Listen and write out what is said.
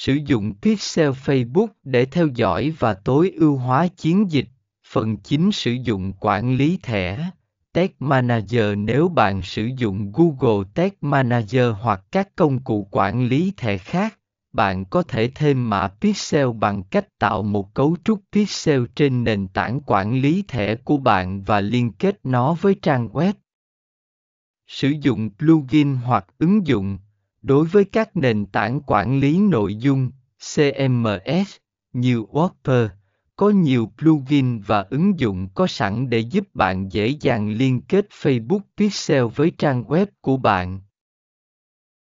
Sử dụng Pixel Facebook để theo dõi và tối ưu hóa chiến dịch. Phần chính sử dụng quản lý thẻ. Tag Manager Nếu bạn sử dụng Google Tag Manager hoặc các công cụ quản lý thẻ khác, bạn có thể thêm mã pixel bằng cách tạo một cấu trúc pixel trên nền tảng quản lý thẻ của bạn và liên kết nó với trang web. Sử dụng plugin hoặc ứng dụng đối với các nền tảng quản lý nội dung CMS như Whopper, có nhiều plugin và ứng dụng có sẵn để giúp bạn dễ dàng liên kết Facebook Pixel với trang web của bạn.